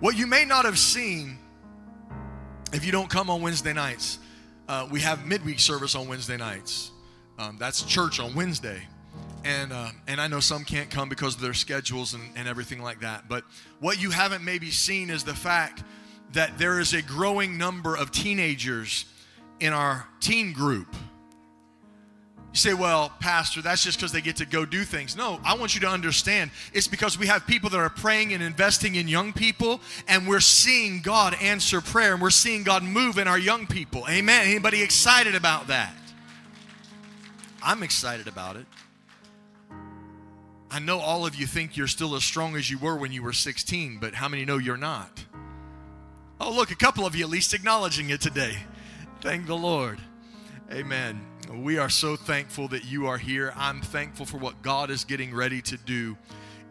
What you may not have seen if you don't come on Wednesday nights, uh, we have midweek service on Wednesday nights. Um, that's church on Wednesday. And, uh, and I know some can't come because of their schedules and, and everything like that. But what you haven't maybe seen is the fact that there is a growing number of teenagers in our teen group. You say, well, Pastor, that's just because they get to go do things. No, I want you to understand it's because we have people that are praying and investing in young people, and we're seeing God answer prayer, and we're seeing God move in our young people. Amen. Anybody excited about that? I'm excited about it. I know all of you think you're still as strong as you were when you were 16, but how many know you're not? Oh, look, a couple of you at least acknowledging it today. Thank the Lord. Amen. We are so thankful that you are here. I'm thankful for what God is getting ready to do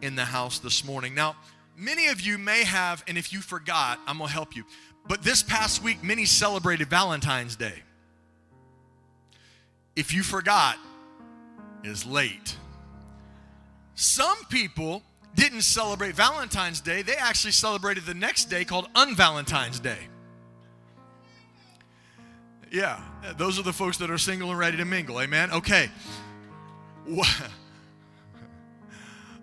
in the house this morning. Now, many of you may have, and if you forgot, I'm going to help you. But this past week, many celebrated Valentine's Day. If you forgot, is late. Some people didn't celebrate Valentine's Day, they actually celebrated the next day called Unvalentine's Day. Yeah, those are the folks that are single and ready to mingle. Amen. Okay.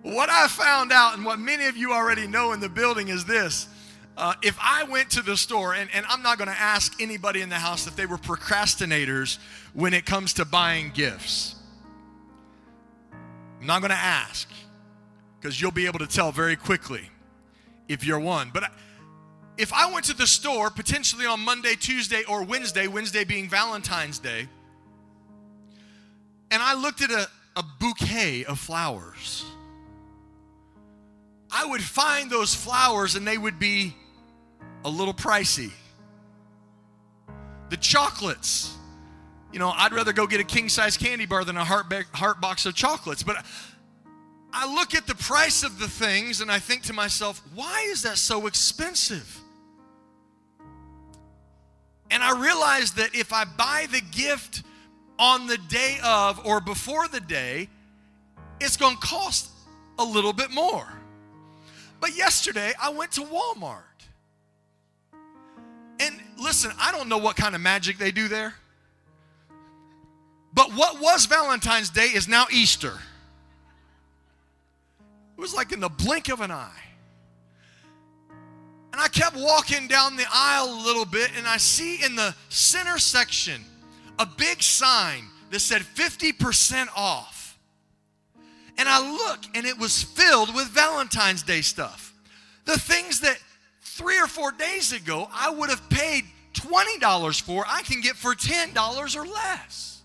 What I found out, and what many of you already know in the building, is this. Uh, if I went to the store, and, and I'm not going to ask anybody in the house if they were procrastinators when it comes to buying gifts. I'm not going to ask because you'll be able to tell very quickly if you're one. But if I went to the store potentially on Monday, Tuesday, or Wednesday, Wednesday being Valentine's Day, and I looked at a, a bouquet of flowers, I would find those flowers and they would be a little pricey. The chocolates, you know, I'd rather go get a king size candy bar than a heart, heart box of chocolates. But I look at the price of the things and I think to myself, why is that so expensive? And I realized that if I buy the gift on the day of or before the day, it's going to cost a little bit more. But yesterday, I went to Walmart. And listen, I don't know what kind of magic they do there. But what was Valentine's Day is now Easter. It was like in the blink of an eye. And I kept walking down the aisle a little bit, and I see in the center section a big sign that said 50% off. And I look, and it was filled with Valentine's Day stuff. The things that three or four days ago I would have paid $20 for, I can get for $10 or less.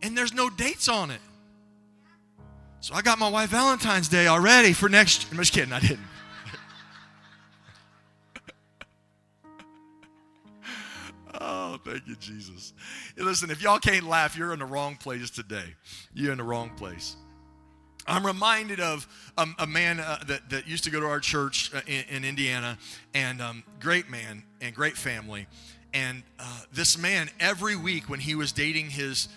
And there's no dates on it. So I got my wife Valentine's Day already for next. I'm just kidding, I didn't. Oh, thank you, Jesus. Listen, if y'all can't laugh, you're in the wrong place today. You're in the wrong place. I'm reminded of um, a man uh, that, that used to go to our church uh, in, in, Indiana, and um, great man and great family. And uh, this man, every week when he was dating his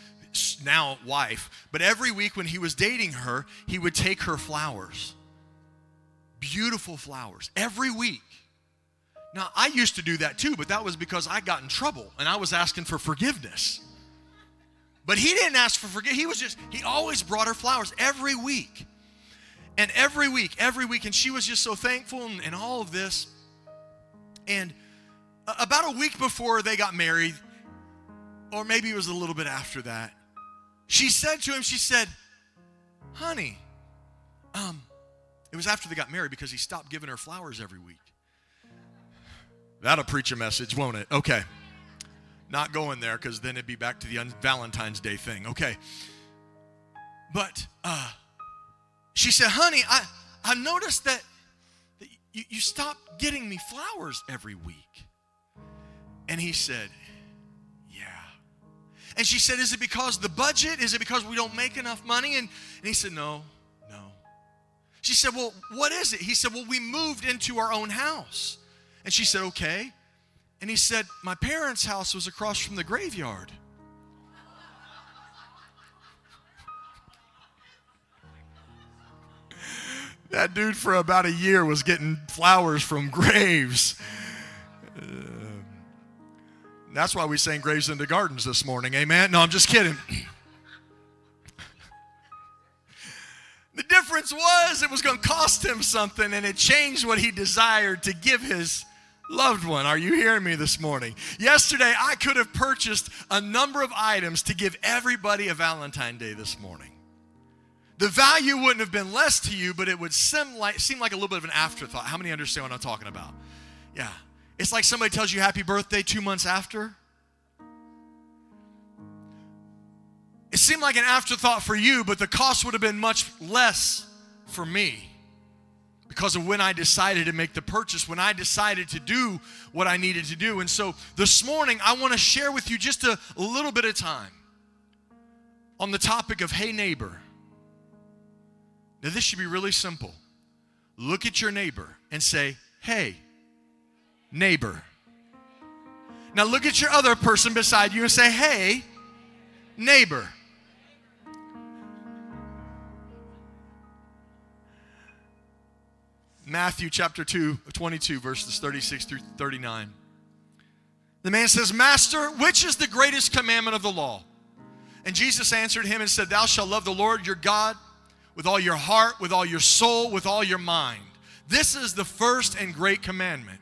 now wife, but every week when he was dating her, he would take her flowers. Beautiful flowers. Every week. Now, I used to do that too, but that was because I got in trouble and I was asking for forgiveness. But he didn't ask for forgiveness. He was just, he always brought her flowers every week. And every week, every week. And she was just so thankful and, and all of this. And about a week before they got married, or maybe it was a little bit after that, she said to him, she said, honey, um, it was after they got married because he stopped giving her flowers every week. That'll preach a message, won't it? Okay. Not going there because then it'd be back to the Valentine's Day thing. Okay. But uh, she said, honey, I, I noticed that, you, you stopped getting me flowers every week. And he said, yeah. And she said, is it because the budget? Is it because we don't make enough money? And, and he said, no, no. She said, well, what is it? He said, well, we moved into our own house. And she said, Okay. And he said, My parents' house was across from the graveyard. that dude for about a year was getting flowers from graves. Uh, that's why we sang Graves into Gardens this morning. Amen. No, I'm just kidding. the difference was it was going to cost him something and it changed what he desired to give his loved one. Are you hearing me this morning? Yesterday, I could have purchased a number of items to give everybody a Valentine Day this morning. The value wouldn't have been less to you, but it would seem like, seem like a little bit of an afterthought. How many understand what I'm talking about? Yeah. It's like somebody tells you happy birthday two months after. It seemed like an afterthought for you, but the cost would have been much less for me because of when I decided to make the purchase, when I decided to do what I needed to do. And so this morning, I want to share with you just a, little bit of time on the topic of hey, neighbor. Now, this should be really simple. Look at your neighbor and say, hey, neighbor. Now, look at your other person beside you and say, hey, neighbor. Matthew chapter 2, 22, verses 36 through 39. The man says, Master, which is the greatest commandment of the law? And Jesus answered him and said, Thou shalt love the Lord your God with all your heart, with all your soul, with all your mind. This is the first and great commandment.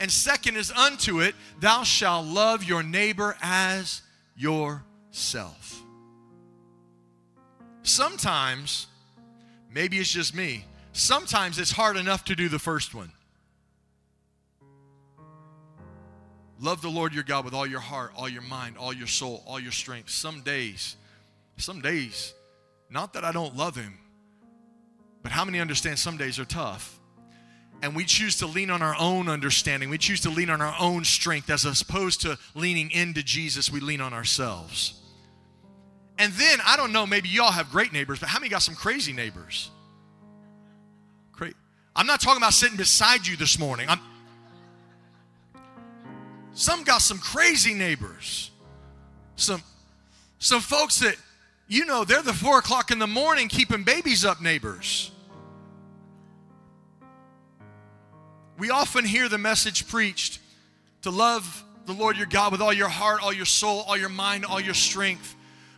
And second is unto it, Thou shalt love your neighbor as yourself. Sometimes, maybe it's just me, Sometimes it's hard enough to do the first one. Love the Lord your God with all your heart, all your mind, all your soul, all your strength. Some days, some days, not that I don't love him, but how many understand some days are tough? And we choose to lean on our own understanding. We choose to lean on our own strength as opposed to leaning into Jesus, we lean on ourselves. And then, I don't know, maybe y'all have great neighbors, but how many got some crazy neighbors? I'm not talking about sitting beside you this morning. I'm, some got some crazy neighbors. Some, some folks that, you know, they're the four o'clock in the morning keeping babies up neighbors. We often hear the message preached to love the Lord your God with all your heart, all your soul, all your mind, all your strength.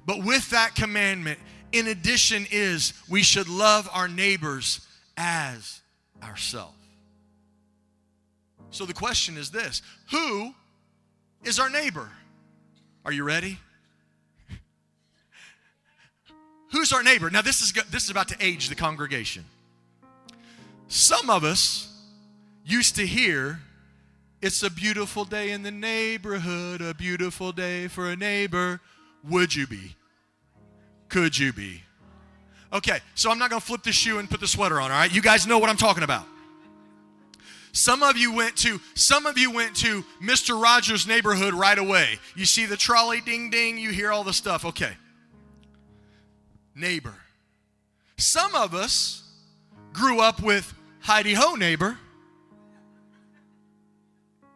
But with that commandment, in addition, is we should love our neighbors as ourselves. So the question is this Who is our neighbor? Are you ready? Who's our neighbor? Now, this is, this is about to age the congregation. Some of us used to hear, It's a beautiful day in the neighborhood, a beautiful day for a neighbor. Would you be? Could you be? Okay, so I'm not going to flip the shoe and put the sweater on, all right? You guys know what I'm talking about. Some of you went to some of you went to Mr. Rogers' neighborhood right away. You see the trolley ding ding, you hear all the stuff. Okay. Neighbor. Some of us grew up with Heidi Ho neighbor.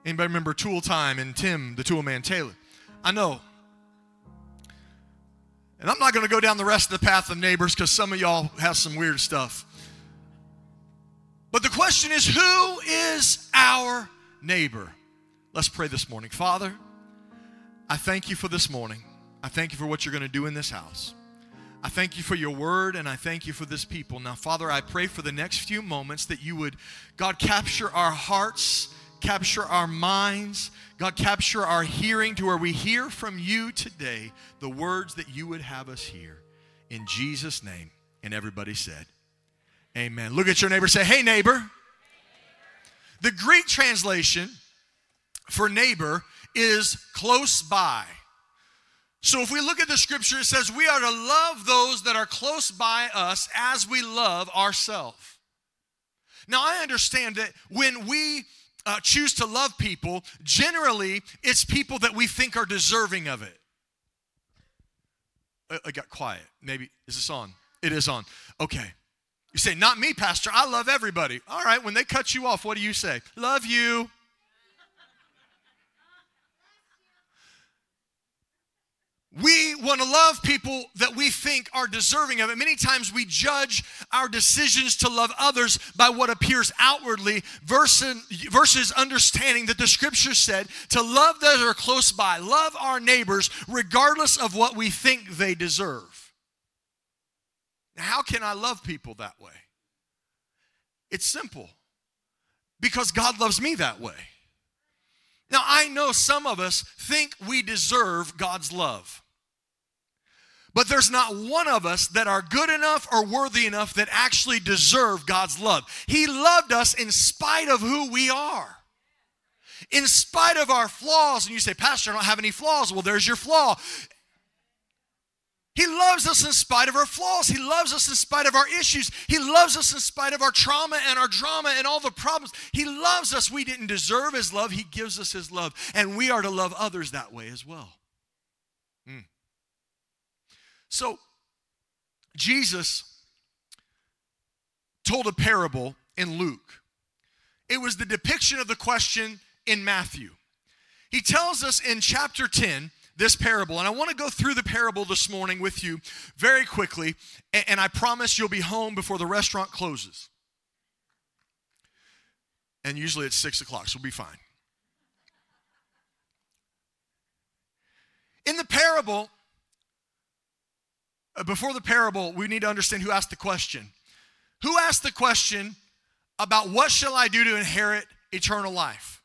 Anybody remember Tool Time and Tim, the Tool Man Taylor? I know and I'm not going to go down the rest of the path of neighbors because some of y'all have some weird stuff. But the question is who is our neighbor? Let's pray this morning. Father, I thank you for this morning. I thank you for what you're going to do in this house. I thank you for your word and I thank you for this people. Now, Father, I pray for the next few moments that you would, God, capture our hearts capture our minds. God, capture our hearing to where we hear from you today the words that you would have us hear. In Jesus' name. And everybody said, Amen. Look at your neighbor say, Hey, neighbor. The Greek translation for neighbor is close by. So if we look at the scripture, it says we are to love those that are close by us as we love ourselves. Now I understand that when we uh, choose to love people, generally it's people that we think are deserving of it. I, I got quiet. Maybe, is this on? It is on. Okay. You say, Not me, Pastor. I love everybody. All right, when they cut you off, what do you say? Love you. We want to love people that we think are deserving of it. Many times we judge our decisions to love others by what appears outwardly versus, understanding that the scripture said to love those are close by, love our neighbors regardless of what we think they deserve. Now, how can I love people that way? It's simple because God loves me that way. Now, I know some of us think we deserve God's love. But there's not one of us that are good enough or worthy enough that actually deserve God's love. He loved us in spite of who we are. In spite of our flaws. And you say, Pastor, I don't have any flaws. Well, there's your flaw. He loves us in spite of our flaws. He loves us in spite of our issues. He loves us in spite of our trauma and our drama and all the problems. He loves us. We didn't deserve His love. He gives us His love. And we are to love others that way as well. Mm. So, Jesus told a parable in Luke. It was the depiction of the question in Matthew. He tells us in chapter 10 this parable. And I want to go through the parable this morning with you very quickly. And I promise you'll be home before the restaurant closes. And usually it's six o'clock, so we'll be fine. In the parable, uh, before the parable, we need to understand who asked the question. Who asked the question about what shall I do to inherit eternal life?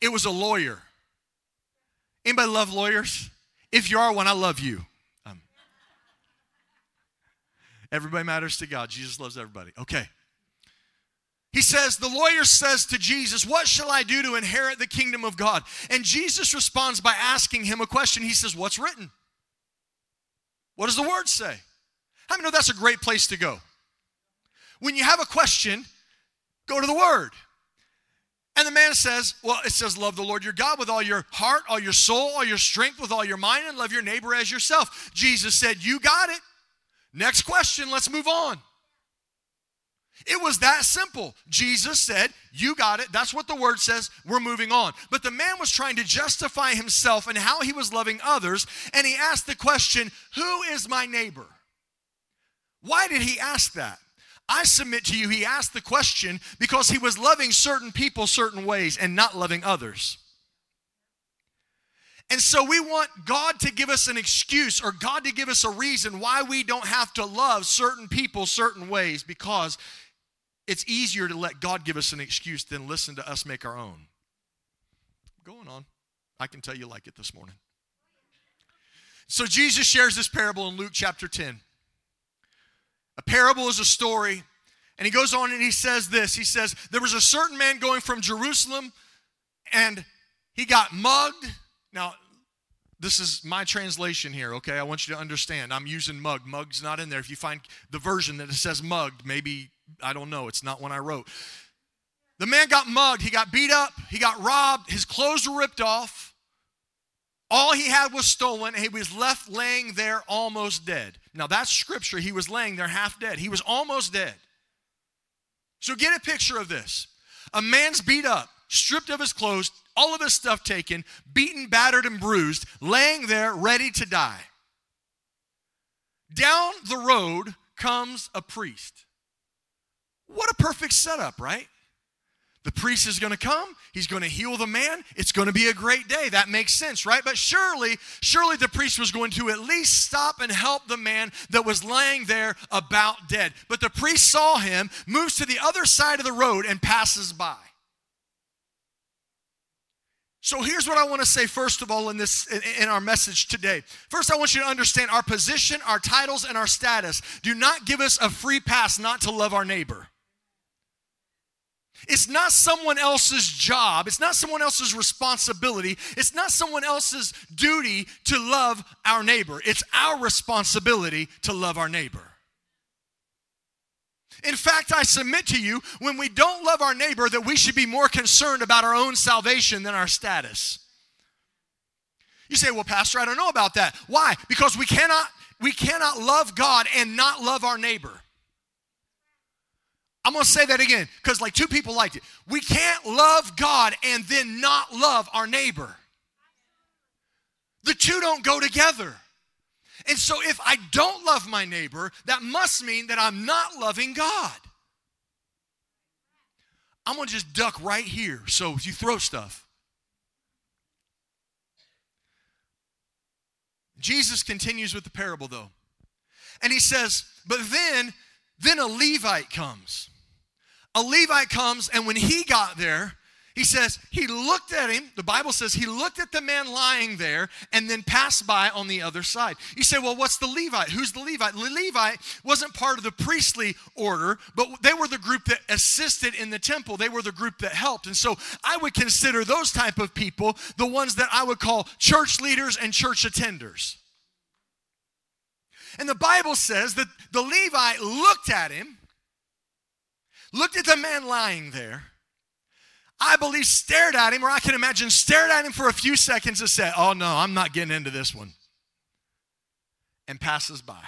It was a lawyer. Anybody love lawyers? If you are one, I love you. Um, everybody matters to God. Jesus loves everybody. Okay. He says, the lawyer says to Jesus, What shall I do to inherit the kingdom of God? And Jesus responds by asking him a question. He says, What's written? What does the word say? How many know that's a great place to go? When you have a question, go to the word. And the man says, Well, it says, Love the Lord your God with all your heart, all your soul, all your strength, with all your mind, and love your neighbor as yourself. Jesus said, You got it. Next question, let's move on. It was that simple. Jesus said, You got it. That's what the word says. We're moving on. But the man was trying to justify himself and how he was loving others, and he asked the question, Who is my neighbor? Why did he ask that? I submit to you, he asked the question because he was loving certain people certain ways and not loving others. And so we want God to give us an excuse or God to give us a reason why we don't have to love certain people certain ways because it's easier to let God give us an excuse than listen to us make our own. Going on. I can tell you like it this morning. So Jesus shares this parable in Luke chapter 10. A parable is a story. And he goes on and he says this He says, There was a certain man going from Jerusalem and he got mugged. Now, this is my translation here, okay? I want you to understand. I'm using mugged. Mugged's not in there. If you find the version that it says mugged, maybe, I don't know, it's not one I wrote. The man got mugged. He got beat up. He got robbed. His clothes were ripped off. All he had was stolen. And he was left laying there almost dead. Now, that's scripture. He was laying there half dead. He was almost dead. So, get a picture of this a man's beat up, stripped of his clothes, all of his stuff taken, beaten, battered, and bruised, laying there ready to die. Down the road comes a priest. What a perfect setup, right? The priest is going to come. He's going to heal the man. It's going to be a great day. That makes sense, right? But surely, surely the priest was going to at least stop and help the man that was laying there about dead. But the priest saw him, moves to the other side of the road, and passes by. So here's what I want to say first of all in this in our message today. First I want you to understand our position, our titles and our status do not give us a free pass not to love our neighbor. It's not someone else's job. It's not someone else's responsibility. It's not someone else's duty to love our neighbor. It's our responsibility to love our neighbor. In fact, I submit to you, when we don't love our neighbor, that we should be more concerned about our own salvation than our status. You say, well, Pastor, I don't know about that. Why? Because we cannot, we cannot love God and not love our neighbor. I'm going to say that again because like two people liked it. We can't love God and then not love our neighbor. The two don't go together. And so if I don't love my neighbor, that must mean that I'm not loving God. I'm going to just duck right here. So if you throw stuff, Jesus continues with the parable though. And he says, But then, then a Levite comes. A Levite comes, and when he got there, he says, he looked at him. The Bible says he looked at the man lying there and then passed by on the other side. You say, well, what's the Levite? Who's the Levite? The Levite wasn't part of the priestly order, but they were the group that assisted in the temple. They were the group that helped. And so I would consider those type of people the ones that I would call church leaders and church attenders. And the Bible says that the Levite looked at him, looked at the man lying there, I believe stared at him, or I can imagine stared at him for a few seconds and said, Oh no, I'm not getting into this one, and passes by.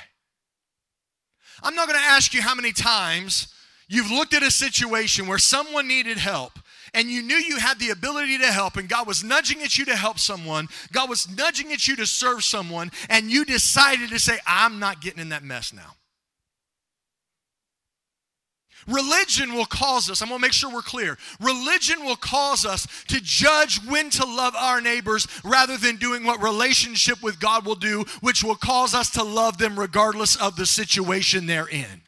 I'm not going to ask you how many times you've looked at a situation where someone needed help and you knew you had the ability to help, and God was nudging at you to help someone, God was nudging at you to serve someone, and you decided to say, I'm not getting in that mess now. Religion will cause us, I'm gonna make sure we're clear. Religion will cause us to judge when to love our neighbors rather than doing what relationship with God will do, which will cause us to love them regardless of the situation they're in.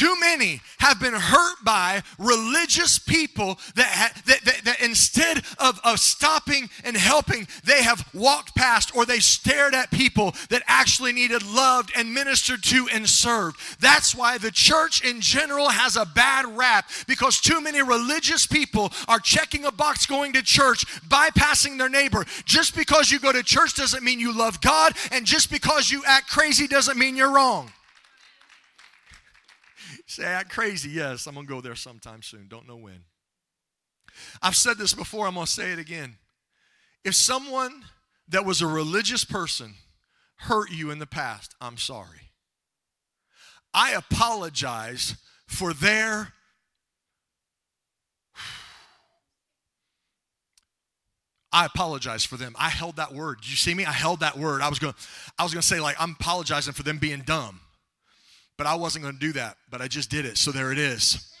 Too many have been hurt by religious people that, ha- that, that, that, instead of, of stopping and helping, they have walked past or they stared at people that actually needed loved and ministered to and served. That's why the church in general has a bad rap because too many religious people are checking a box going to church, bypassing their neighbor. Just because you go to church doesn't mean you love God, and just because you act crazy doesn't mean you're wrong. Say, act crazy. Yes, I'm going to go there sometime soon. Don't know when. I've said this before, I'm going to say it again. If someone that was a religious person hurt you in the past, I'm sorry. I apologize for their I apologize for them. I held that word. Did you see me? I held that word. I was going to I was going to say like I'm apologizing for them being dumb. But I wasn't going to do that, but I just did it. So there it is.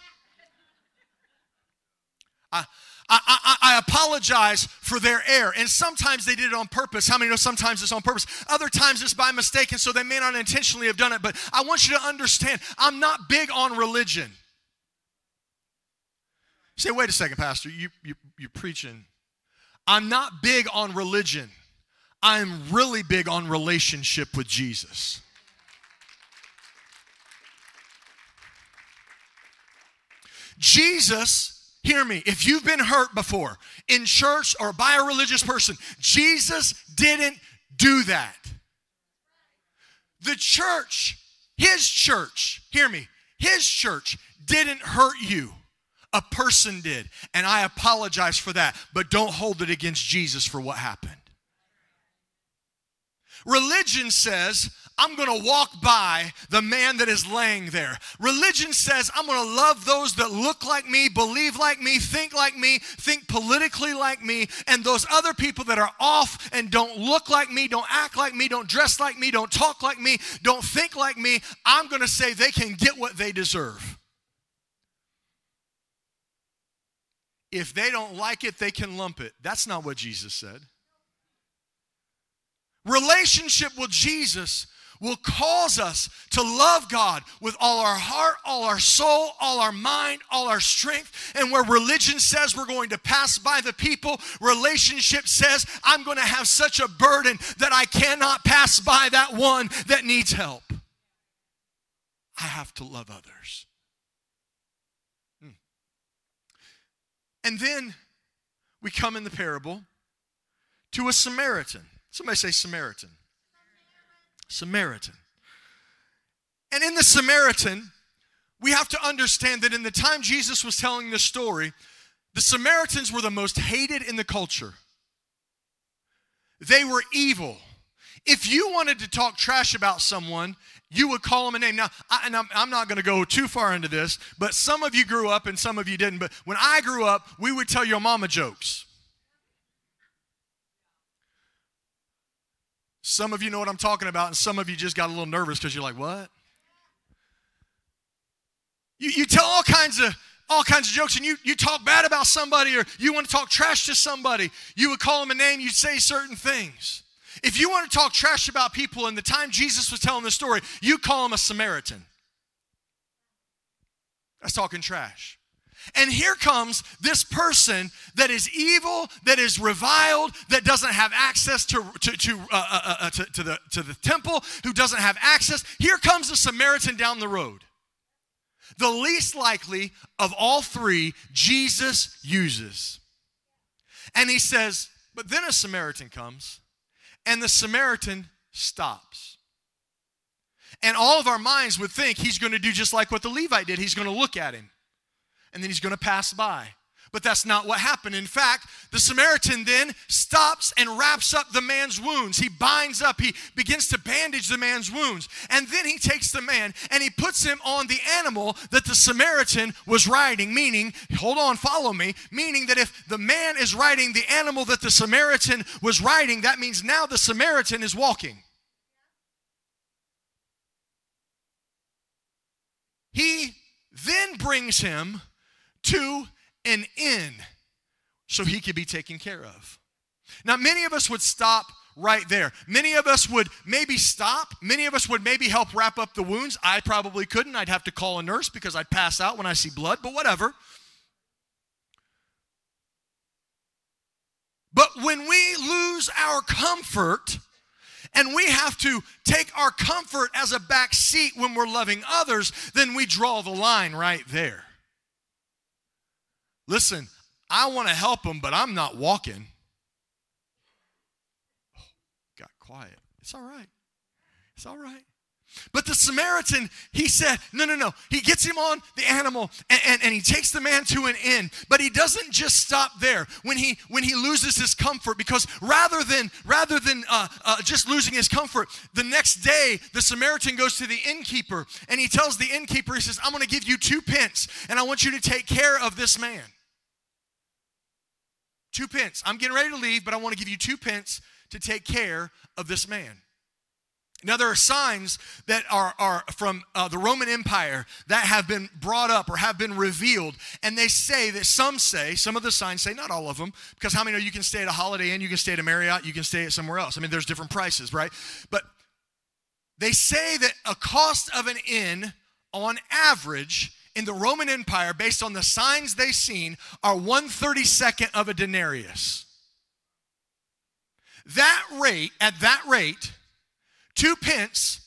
I, I, I, apologize for their error. And sometimes they did it on purpose. How many know sometimes it's on purpose? Other times it's by mistake, and so they may not intentionally have done it. But I want you to understand I'm not big on religion. You say, wait a second, Pastor, you, you, you're preaching. I'm not big on religion, I'm really big on relationship with Jesus. Jesus, hear me, if you've been hurt before in church or by a religious person, Jesus didn't do that. The church, his church, hear me, his church didn't hurt you. A person did. And I apologize for that, but don't hold it against Jesus for what happened. Religion says, I'm going to walk by the man that is laying there. Religion says, I'm going to love those that look like me, believe like me, think like me, think politically like me, and those other people that are off and don't look like me, don't act like me, don't dress like me, don't talk like me, don't think like me. I'm going to say they can get what they deserve. If they don't like it, they can lump it. That's not what Jesus said. Relationship with Jesus will cause us to love God with all our heart, all our soul, all our mind, all our strength. And where religion says we're going to pass by the people, relationship says I'm going to have such a burden that I cannot pass by that one that needs help. I have to love others. Hmm. And then we come in the parable to a Samaritan. Somebody say Samaritan. Samaritan. And in the Samaritan, we have to understand that in the time Jesus was telling this story, the Samaritans were the most hated in the culture. They were evil. If you wanted to talk trash about someone, you would call them a name. Now, I, and I'm, I'm not going to go too far into this, but some of you grew up and some of you didn't. But when I grew up, we would tell your mama jokes. Some of you know what I'm talking about, and some of you just got a little nervous because you're like, what? You, you tell all kinds of all kinds of jokes and you, you talk bad about somebody or you want to talk trash to somebody, you would call them a name, you'd say certain things. If you want to talk trash about people in the time Jesus was telling the story, you call him a Samaritan. That's talking trash. And here comes this person that is evil, that is reviled, that doesn't have access to, to, to, uh, uh, uh, uh, to, to, the, to the temple, who doesn't have access. Here comes a Samaritan down the road. The least likely of all three, Jesus uses. And he says, But then a Samaritan comes, and the Samaritan stops. And all of our minds would think he's going to do just like what the Levite did. He's going to look at him and then he's going to pass by. But that's not what happened. In fact, the Samaritan then stops and wraps up the man's wounds. He binds up, he begins to bandage the man's wounds. And then he takes the man and he puts him on the animal that the Samaritan was riding, meaning, hold on, follow me, meaning that if the man is riding the animal that the Samaritan was riding, that means now the Samaritan is walking. He then brings him to an inn so he could be taken care of. Now, many of us would stop right there. Many of us would maybe stop. Many of us would maybe help wrap up the wounds. I probably couldn't. I'd have to call a nurse because I'd pass out when I see blood, but whatever. But when we lose our comfort, and we have to take our comfort as a back seat when we're loving others, then we draw the line right there. Listen, I want to help them, but I'm not walking. Oh, got quiet. It's all right. It's all right. But the Samaritan, he said, no, no, no. He gets him on the animal and, and, and, he takes the man to an inn. But he doesn't just stop there when he when he loses his comfort, because rather than rather than uh, uh, just losing his comfort, the next day the Samaritan goes to the innkeeper and he tells the innkeeper, he says, I'm gonna give you two pence, and I want you to take care of this man. Two pence. I'm getting ready to leave, but I want to give you two pence to take care of this man. Now, there are signs that are, are from uh, the Roman Empire that have been brought up or have been revealed. And they say that some say, some of the signs say, not all of them, because how many know you can stay at a Holiday Inn, you can stay at a Marriott, you can stay at somewhere else? I mean, there's different prices, right? But they say that a cost of an inn on average in the Roman Empire, based on the signs they've seen, are 132nd of a denarius. That rate, at that rate, two pence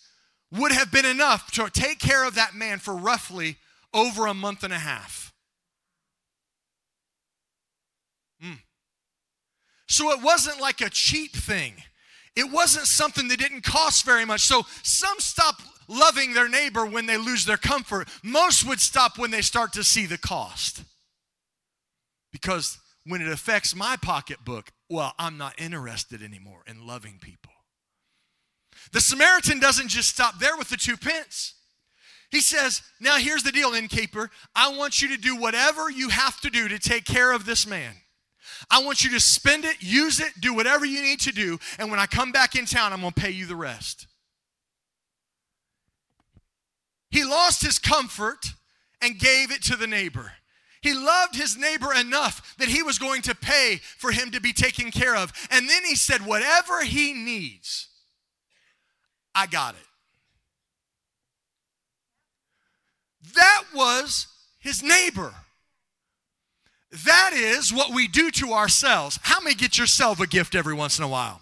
would have been enough to take care of that man for roughly over a month and a half. Mm. So it wasn't like a cheap thing. It wasn't something that didn't cost very much. So some stop loving their neighbor when they lose their comfort. Most would stop when they start to see the cost. Because when it affects my pocketbook, well, I'm not interested anymore in loving people. The Samaritan doesn't just stop there with the two pence. He says, Now here's the deal, innkeeper. I want you to do whatever you have to do to take care of this man. I want you to spend it, use it, do whatever you need to do. And when I come back in town, I'm going to pay you the rest. He lost his comfort and gave it to the neighbor. He loved his neighbor enough that he was going to pay for him to be taken care of. And then he said, Whatever he needs, I got it. That was his neighbor. That is what we do to ourselves. How many get yourself a gift every once in a while?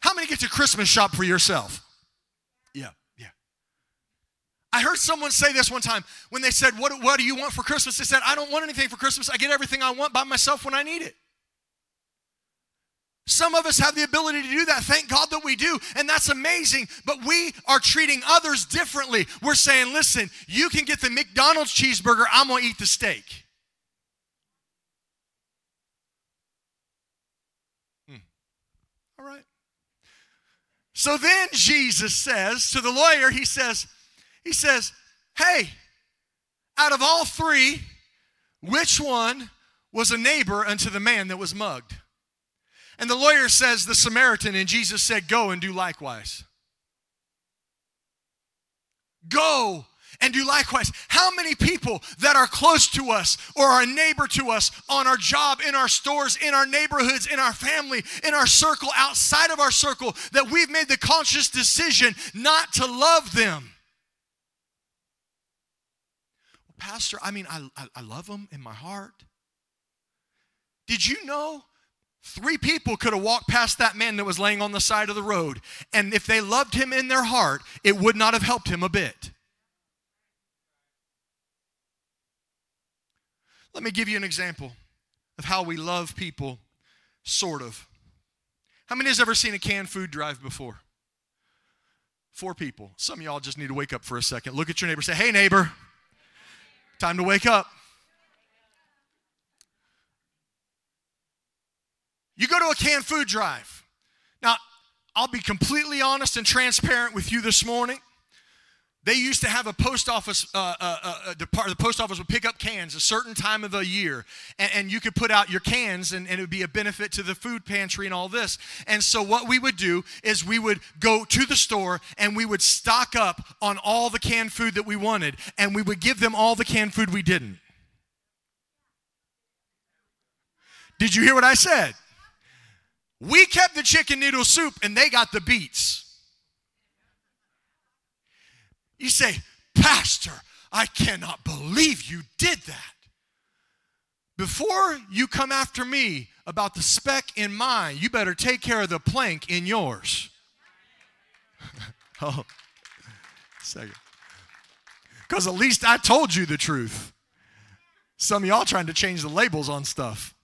How many get to Christmas shop for yourself? I heard someone say this one time when they said, what, what do you want for Christmas? They said, I don't want anything for Christmas. I get everything I want by myself when I need it. Some of us have the ability to do that. Thank God that we do. And that's amazing. But we are treating others differently. We're saying, listen, you can get the McDonald's cheeseburger, I'm going to eat the steak. Hmm. All right. So then Jesus says to the lawyer, he says, he says, Hey, out of all three, which one was a neighbor unto the man that was mugged? And the lawyer says, The Samaritan, and Jesus said, Go and do likewise. Go and do likewise. How many people that are close to us or are a neighbor to us on our job, in our stores, in our neighborhoods, in our family, in our circle, outside of our circle, that we've made the conscious decision not to love them? Pastor, I mean, I, I, I love them in my heart. Did you know Three people could have walked past that man that was laying on the side of the road, and if they loved him in their heart, it would not have helped him a bit. Let me give you an example of how we love people, sort of. How many has ever seen a canned food drive before? Four people. Some of y'all just need to wake up for a second. Look at your neighbor, say, Hey, neighbor, time to wake up. You go to a canned food drive. Now, I'll be completely honest and transparent with you this morning. They used to have a post office, uh, uh, uh, the, the post office would pick up cans a certain time of the year, and, and you could put out your cans, and, and, it would be a benefit to the food pantry and all this. And so, what we would do is we would go to the store and we would stock up on all the canned food that we wanted, and we would give them all the canned food we didn't. Did you hear what I said? We kept the chicken noodle soup and they got the beets. You say, Pastor, I cannot believe you did that. Before you come after me about the speck in mine, you better take care of the plank in yours. oh, second. Because at least I told you the truth. Some of y'all trying to change the labels on stuff.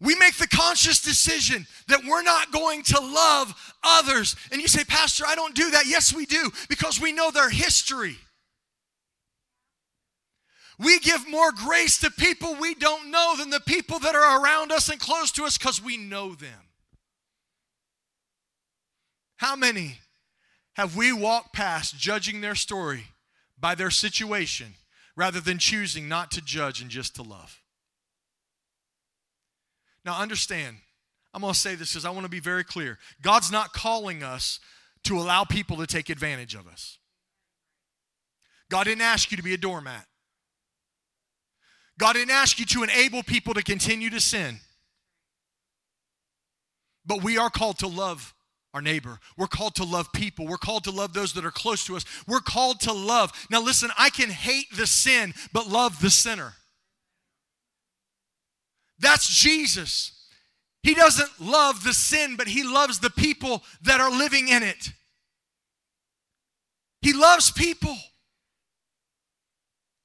We make the conscious decision that we're not going to love others. And you say, Pastor, I don't do that. Yes, we do, because we know their history. We give more grace to people we don't know than the people that are around us and close to us because we know them. How many have we walked past judging their story by their situation rather than choosing not to judge and just to love? Now, understand, I'm going to say this because I want to be very clear. God's not calling us to allow people to take advantage of us. God didn't ask you to be a doormat. God didn't ask you to enable people to continue to sin. But we are called to love our neighbor. We're called to love people. We're called to love those that are close to us. We're called to love. Now, listen, I can hate the sin, but love the sinner. That's Jesus. He doesn't love the sin, but he loves the people that are living in it. He loves people.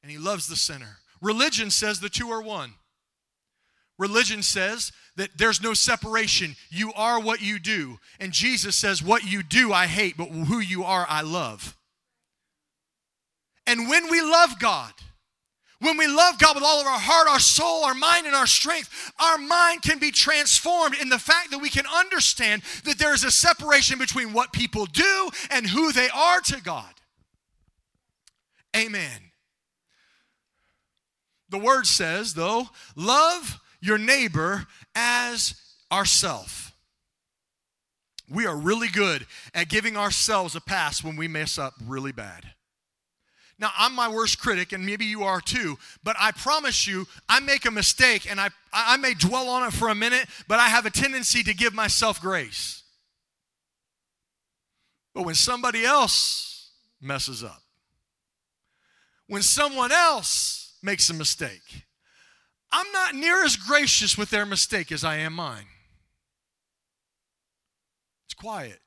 And he loves the sinner. Religion says the two are one. Religion says that there's no separation. You are what you do. And Jesus says, What you do, I hate, but who you are, I love. And when we love God, when we love God with all of our heart, our soul, our mind, and our strength, our mind can be transformed in the fact that we can understand that there is a separation between what people do and who they are to God. Amen. The word says, though, love your neighbor as ourself. We are really good at giving ourselves a pass when we mess up really bad. Now, I'm my worst critic, and maybe you are too, but I promise you, I make a mistake and I, I may dwell on it for a minute, but I have a tendency to give myself grace. But when somebody else messes up, when someone else makes a mistake, I'm not near as gracious with their mistake as I am mine. It's quiet.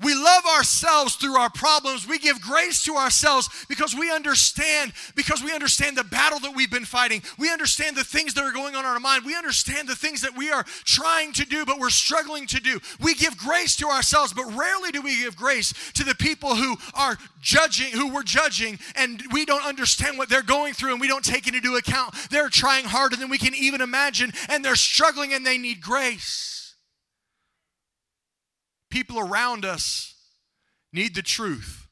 We love ourselves through our problems. We give grace to ourselves because we understand, because we understand the battle that we've been fighting. We understand the things that are going on in our mind. We understand the things that we are trying to do, but we're struggling to do. We give grace to ourselves, but rarely do we give grace to the people who are judging, who we're judging, and we don't understand what they're going through and we don't take into account. They're trying harder than we can even imagine, and they're struggling and they need grace. People around us need the truth.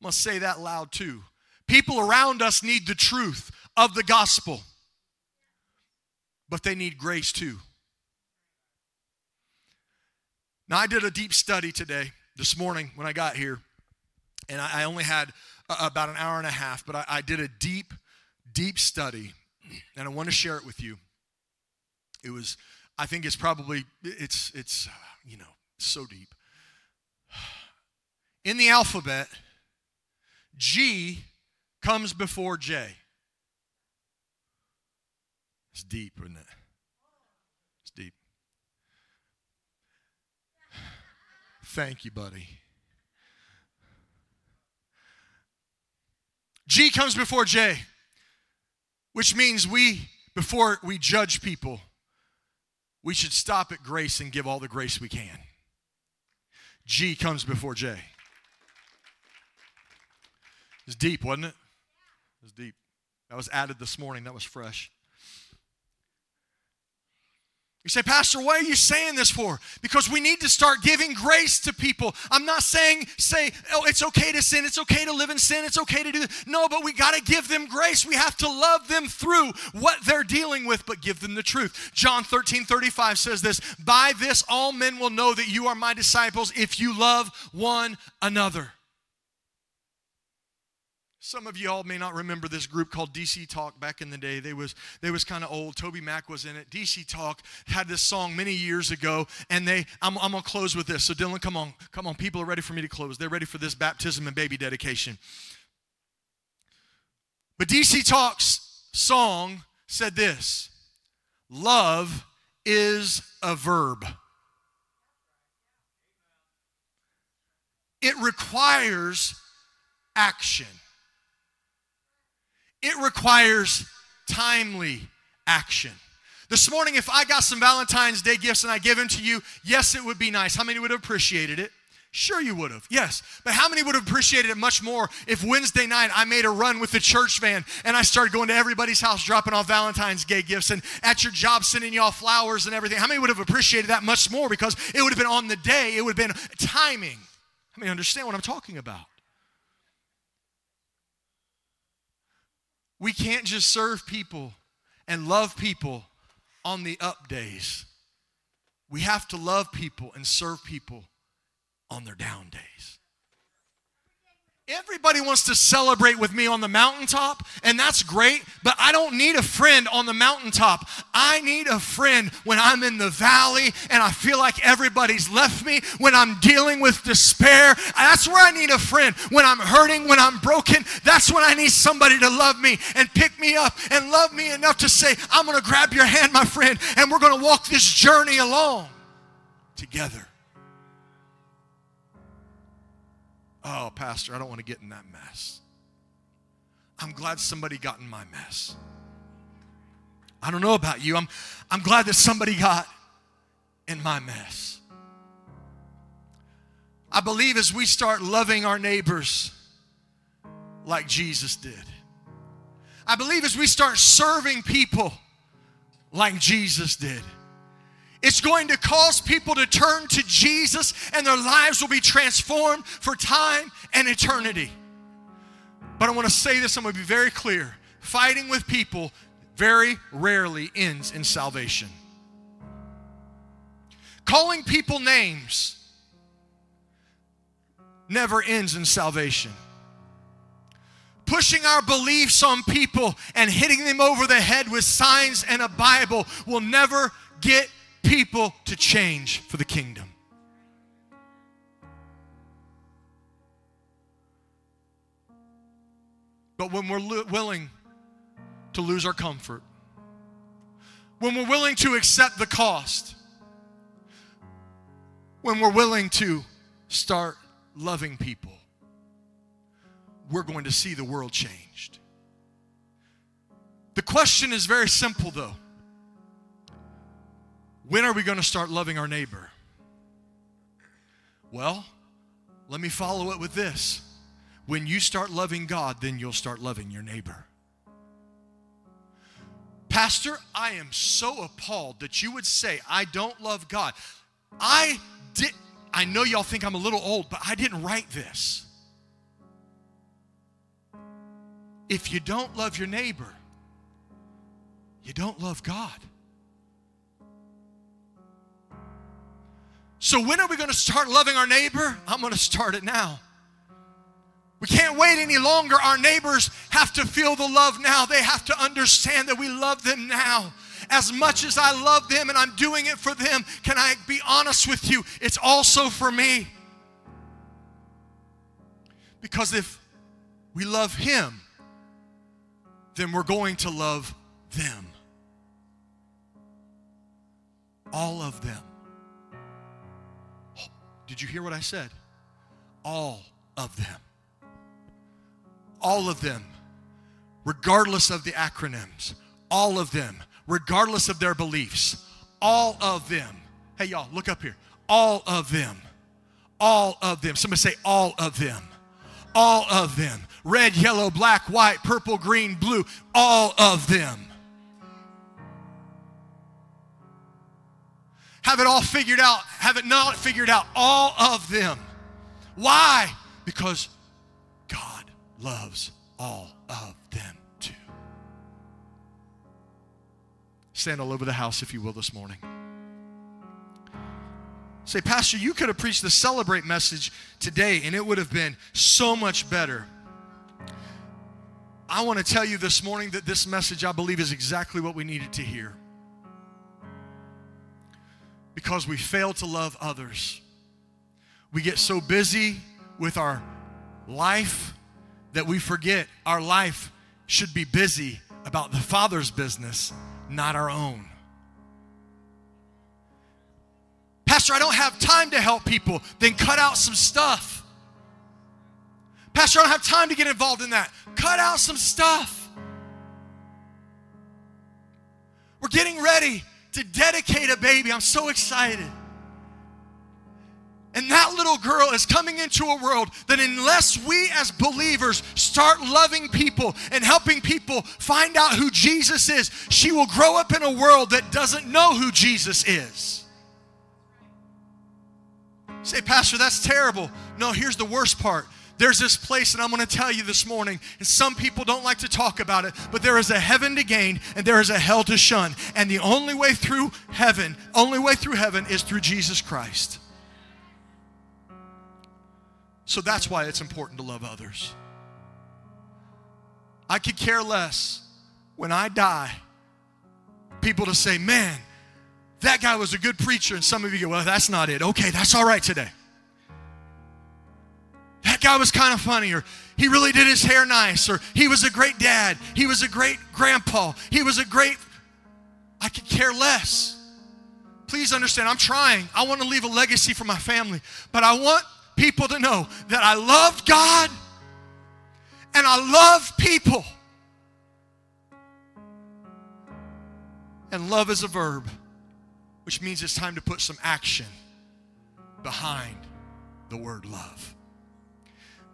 Going to say that loud too. People around us need the truth of the gospel, but they need grace too. Now, I did a deep study today, this morning, when I got here, and I only had about an hour and a half, but I, I did a deep, deep study, and I want to share it with you. It was, I think it's probably, it's, it's, uh, you know, so deep. In the alphabet, G comes before J. It's deep, isn't it? It's deep. Thank you, buddy. G comes before J, which means we, before we judge people, we should stop at grace and give all the grace we can. G comes before J. It's deep, wasn't it? It was deep. That was added this morning. That was fresh. You say, Pastor, why are you saying this for? Because we need to start giving grace to people. I'm not saying, say, oh, it's okay to sin, it's okay to live in sin, it's okay to do this. No, but we got to give them grace. We have to love them through what they're dealing with, but give them the truth. John 13, 35 says this By this all men will know that you are my disciples if you love one another. Some of you all may not remember this group called DC Talk back in the day. They was they was kind of old. Toby Mac was in it. DC Talk had this song many years ago, and they I'm, I'm gonna close with this. So Dylan, come on, come on. People are ready for me to close. They're ready for this baptism and baby dedication. But DC Talk's song said this: "Love is a verb." It requires action it requires timely action. This morning, if I got some Valentine's Day gifts and I give them to you, yes, it would be nice. How many would have appreciated it? Sure, you would have, yes. But how many would have appreciated it much more if Wednesday night I made a run with the church van and I started going to everybody's house dropping off Valentine's Day gifts and at your job sending y'all flowers and everything? How many would have appreciated that much more because it would have been on the day, it would have been timing? How many understand what I'm talking about? We can't just serve people and love people on the up days. We have to love people and serve people on their down days. Everybody wants to celebrate with me on the mountaintop, and that's great, but I don't need a friend on the mountaintop. I need a friend when I'm in the valley and I feel like everybody's left me, when I'm dealing with despair. That's where I need a friend. When I'm hurting, when I'm broken, that's when I need somebody to love me and pick me up and love me enough to say, I'm to grab your hand, my friend, and we're to walk this journey along together. Oh, Pastor, I don't want to get in that mess. I'm glad somebody got in my mess. I don't know about you. I'm, I'm glad that somebody got in my mess. I believe as we start loving our neighbors like Jesus did, I believe as we start serving people like Jesus did, it's going to cause people to turn to Jesus and their lives will be transformed for time and eternity. But I want to say this, I'm going to be very clear. Fighting with people very rarely ends in salvation. Calling people names never ends in salvation. Pushing our beliefs on people and hitting them over the head with signs and a Bible will never get people to change for the kingdom. But when we're lo- willing to lose our comfort, when we're willing to accept the cost, when we're willing to start loving people, we're going to see the world changed. The question is very simple, though. When are we going to start loving our neighbor? Well, let me follow it with this. When you start loving God, then you'll start loving your neighbor. Pastor, I am so appalled that you would say, I don't love God. I did, I know y'all think I'm a little old, but I didn't write this. If you don't love your neighbor, you don't love God. So, when are we going to start loving our neighbor? I'm going to start it now. We can't wait any longer. Our neighbors have to feel the love now. They have to understand that we love them now. As much as I love them and I'm doing it for them, can I be honest with you? It's also for me. Because if we love Him, then we're going to love them. All of them. Did you hear what I said? All of them all of them, regardless of the acronyms, all of them, regardless of their beliefs, all of them. Hey, y'all, look up here. All of them. All of them. Somebody say, all of them. All of them. Red, yellow, black, white, purple, green, blue. All of them. Have it all figured out. Have it not figured out. All of them. Why? Because God loves all of them too. Stand all over the house, if you will, this morning. Say, Pastor, you could have preached the celebrate message today and it would have been so much better. I want to tell you this morning that this message, I believe, is exactly what we needed to hear. Because we fail to love others. We get so busy with our life that we forget our life should be busy about the Father's business, not our own. Pastor, I don't have time to help people. Then cut out some stuff. Pastor, I don't have time to get involved in that. Cut out some stuff. We're getting ready to dedicate a baby. I'm so excited. And that little girl is coming into a world that, unless we as believers start loving people and helping people find out who Jesus is, she will grow up in a world that doesn't know who Jesus is. Say, Pastor, that's terrible. No, here's the worst part. There's this place, and I'm going to tell you this morning, and some people don't like to talk about it, but there is a heaven to gain and there is a hell to shun. And the only way through heaven, only way through heaven is through Jesus Christ. So that's why it's important to love others. I could care less when I die, people to say, man, that guy was a good preacher. And some of you go, well, that's not it. Okay, that's all right today. That guy was kind of funny, or he really did his hair nice, or he was a great dad, he was a great grandpa, he was a great. I could care less. Please understand, I'm trying. I want to leave a legacy for my family, but I want people to know that I love God and I love people. And love is a verb, which means it's time to put some action behind the word love.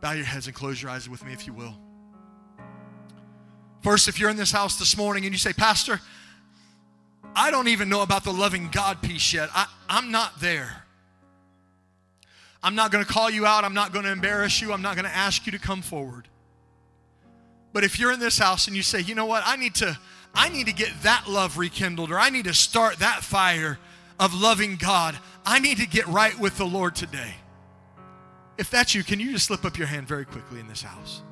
Bow your heads and close your eyes with me, if you will. First, if you're in this house this morning and you say, Pastor, I don't even know about the loving God piece yet, I, I'm not there. I'm not going to call you out. I'm not going to embarrass you. I'm not going to ask you to come forward. But if you're in this house and you say, you know what, I need to, I need to get that love rekindled, or I need to start that fire of loving God. I need to get right with the Lord today. If that's you, can you just slip up your hand very quickly in this house?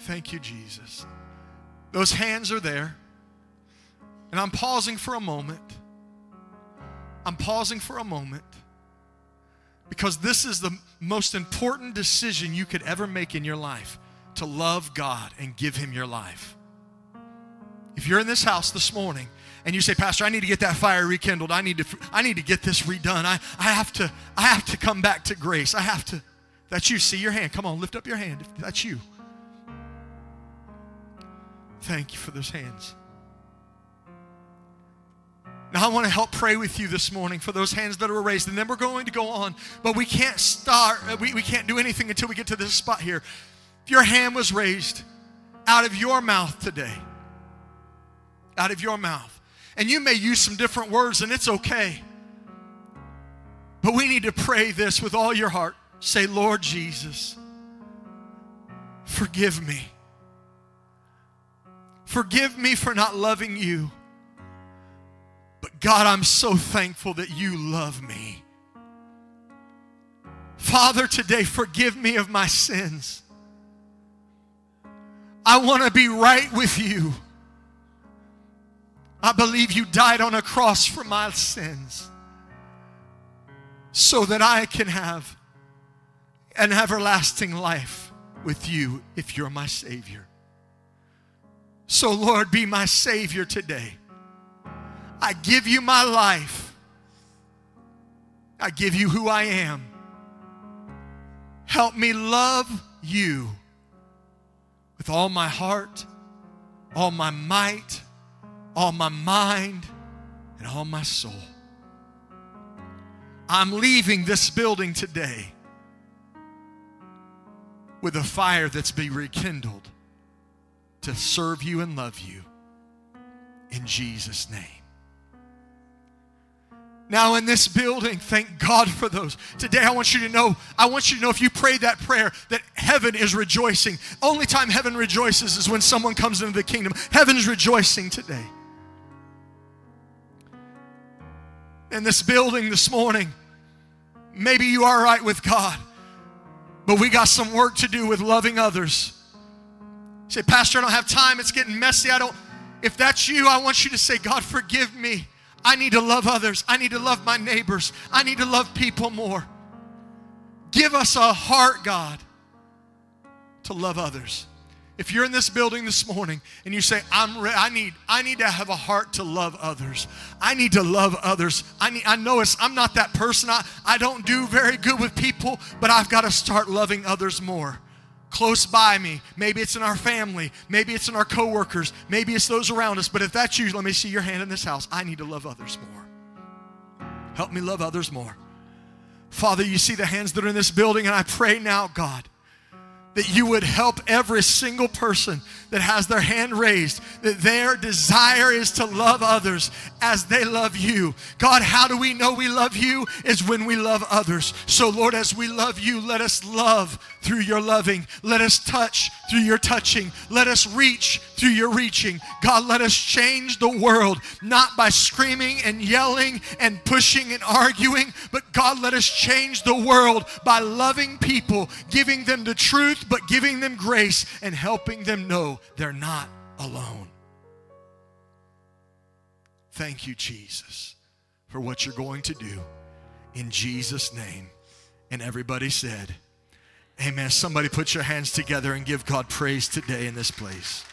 Thank you, Jesus. Those hands are there. And I'm pausing for a moment. I'm pausing for a moment because this is the most important decision you could ever make in your life to love God and give Him your life. If you're in this house this morning and you say, Pastor, I need to get that fire rekindled. I need to, I need to get this redone. I, I have to, I have to come back to grace. I have to. That's you. See your hand. Come on, lift up your hand. That's you. Thank you for those hands. Now, I want to help pray with you this morning for those hands that are raised, and then we're going to go on. But we can't start, uh, we, we can't do anything until we get to this spot here. If your hand was raised out of your mouth today, out of your mouth, and you may use some different words, and it's okay. But we need to pray this with all your heart. Say, Lord Jesus, forgive me. Forgive me for not loving you. But God, I'm so thankful that you love me. Father, today, forgive me of my sins. I want to be right with you. I believe you died on a cross for my sins so that I can have an everlasting life with you if you're my Savior. So, Lord, be my Savior today. I give you my life. I give you who I am. Help me love you with all my heart, all my might, all my mind, and all my soul. I'm leaving this building today with a fire that's been rekindled to serve you and love you in Jesus' name. Now, in this building, thank God for those. Today, I want you to know, I want you to know if you prayed that prayer, that heaven is rejoicing. Only time heaven rejoices is when someone comes into the kingdom. Heaven's rejoicing today. In this building this morning, maybe you are right with God, but we got some work to do with loving others. You say, Pastor, I don't have time. It's getting messy. I don't. If that's you, I want you to say, God, forgive me. I need to love others. I need to love my neighbors. I need to love people more. Give us a heart, God, to love others. If you're in this building this morning and you say, I'm re- I need I need to have a heart to love others. I need to love others. I need I know it's I'm not that person. I, I don't do very good with people, but I've got to start loving others more close by me. Maybe it's in our family. Maybe it's in our coworkers. Maybe it's those around us. But if that's you, let me see your hand in this house. I need to love others more. Help me love others more. Father, you see the hands that are in this building, and I pray now, God, that you would help every single person that has their hand raised, that their desire is to love others as they love you. God, how do we know we love you? Is when we love others. So, Lord, as we love you, let us love through your loving. Let us touch through your touching. Let us reach through your reaching. God, let us change the world, not by screaming and yelling and pushing and arguing, but God, let us change the world by loving people, giving them the truth, but giving them grace and helping them know they're not alone. Thank you, Jesus, for what you're going to do. In Jesus' name. And everybody said, Amen. Somebody put your hands together and give God praise today in this place.